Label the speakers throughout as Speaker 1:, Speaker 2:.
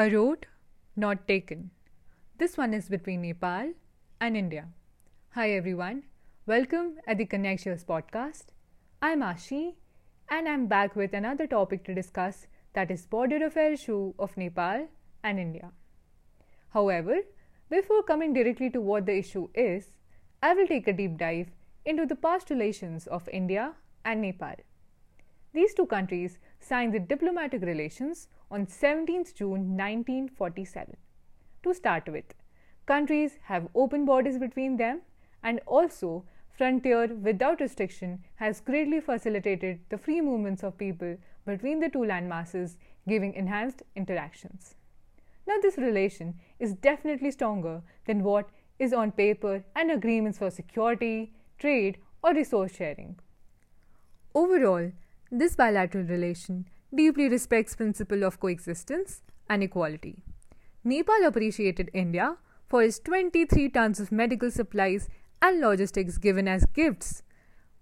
Speaker 1: A road not taken. This one is between Nepal and India. Hi everyone, welcome at the Connectere podcast. I'm Aashi and I'm back with another topic to discuss that is border affair issue of Nepal and India. However, before coming directly to what the issue is, I will take a deep dive into the past relations of India and Nepal. These two countries signed the diplomatic relations on 17th June 1947. To start with, countries have open borders between them and also frontier without restriction has greatly facilitated the free movements of people between the two landmasses giving enhanced interactions. Now, this relation is definitely stronger than what is on paper and agreements for security, trade, or resource sharing. Overall, this bilateral relation deeply respects principle of coexistence and equality. Nepal appreciated India for its 23 tons of medical supplies and logistics given as gifts,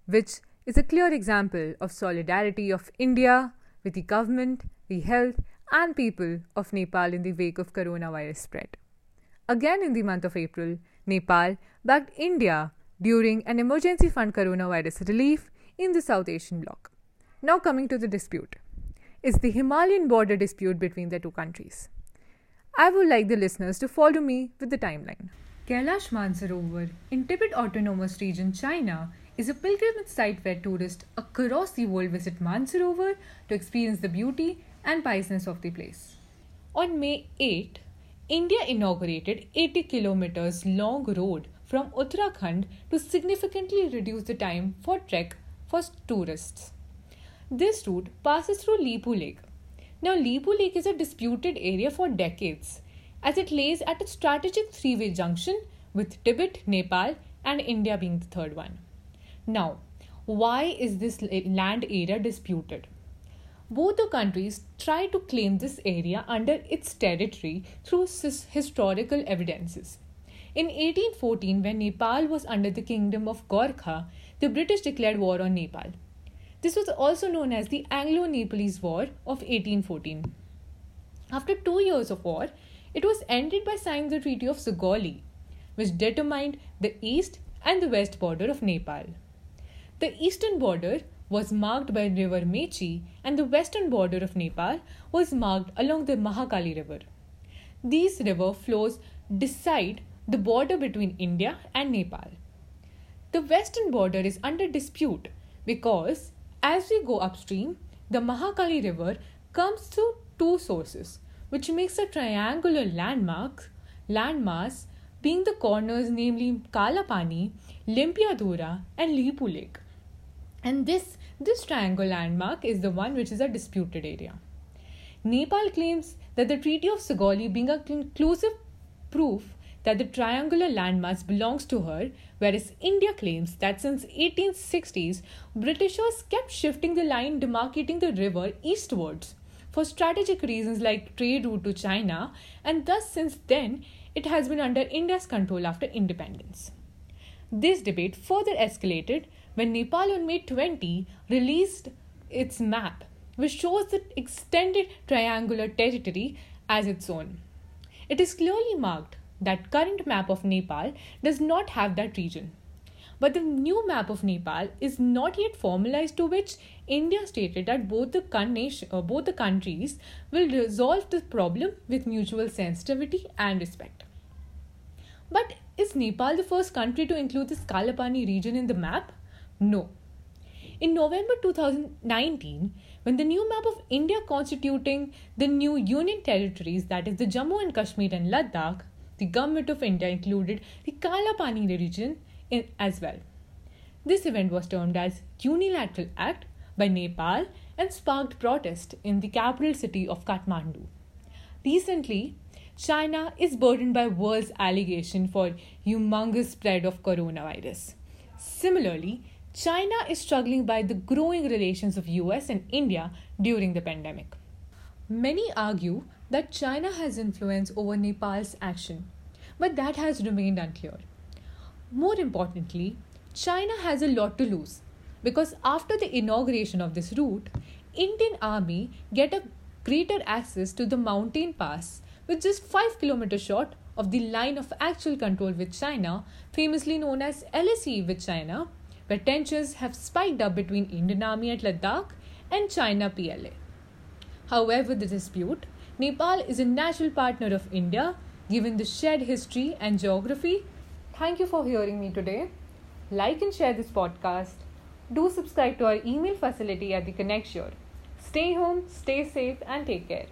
Speaker 1: which is a clear example of solidarity of India with the government, the health, and people of Nepal in the wake of coronavirus spread. Again, in the month of April, Nepal backed India during an emergency fund coronavirus relief in the South Asian bloc. Now, coming to the dispute is the Himalayan border dispute between the two countries. I would like the listeners to follow me with the timeline. Kailash Mansarovar in Tibet Autonomous Region, China is a pilgrimage site where tourists across the world visit Mansarovar to experience the beauty and piousness of the place. On May 8, India inaugurated 80 kilometers long road from Uttarakhand to significantly reduce the time for trek for tourists. This route passes through Lipulekh. Now, Lipulekh is a disputed area for decades as it lays at a strategic three way junction with Tibet, Nepal, and India being the third one. Now, why is this land area disputed? Both the countries try to claim this area under its territory through historical evidences. In 1814, when Nepal was under the kingdom of Gorkha, the British declared war on Nepal. This was also known as the Anglo Nepalese War of 1814. After two years of war, it was ended by signing the Treaty of Sugauli, which determined the east and the west border of Nepal. The eastern border was marked by river Mechi and the western border of Nepal was marked along the Mahakali river. These river flows decide the border between India and Nepal. The western border is under dispute because as we go upstream, the Mahakali River comes through two sources, which makes a triangular landmark, landmass being the corners namely Kalapani, Limpiadhura, and Lipulekh. And this, this triangle landmark is the one which is a disputed area. Nepal claims that the Treaty of Sugauli being a conclusive proof that the triangular landmass belongs to her, whereas India claims that since 1860s, Britishers kept shifting the line demarcating the river eastwards for strategic reasons like trade route to China, and thus since then it has been under India's control after independence. This debate further escalated when Nepal on May 20 released its map, which shows the extended triangular territory as its own. It is clearly marked that current map of Nepal does not have that region. But the new map of Nepal is not yet formalized, to which India stated that both the, uh, both the countries will resolve the problem with mutual sensitivity and respect. But is Nepal the first country to include the Kalapani region in the map? No. In November 2019, when the new map of India constituting the new union territories, that is the Jammu and Kashmir and Ladakh, the government of India included the Kalapani region in, as well. This event was termed as Unilateral Act by Nepal and sparked protest in the capital city of Kathmandu. Recently, China is burdened by world's allegation for humongous spread of coronavirus. Similarly, China is struggling by the growing relations of US and India during the pandemic. Many argue that China has influence over Nepal's action, but that has remained unclear. More importantly, China has a lot to lose because after the inauguration of this route, Indian army get a greater access to the mountain pass which just 5 kilometers short of the line of actual control with China, famously known as LAC with China, where tensions have spiked up between Indian Army at Ladakh and China PLA. However, the dispute, Nepal is a natural partner of India given the shared history and geography. Thank you for hearing me today. Like and share this podcast. Do subscribe to our email facility at the Connect Stay home, stay safe, and take care.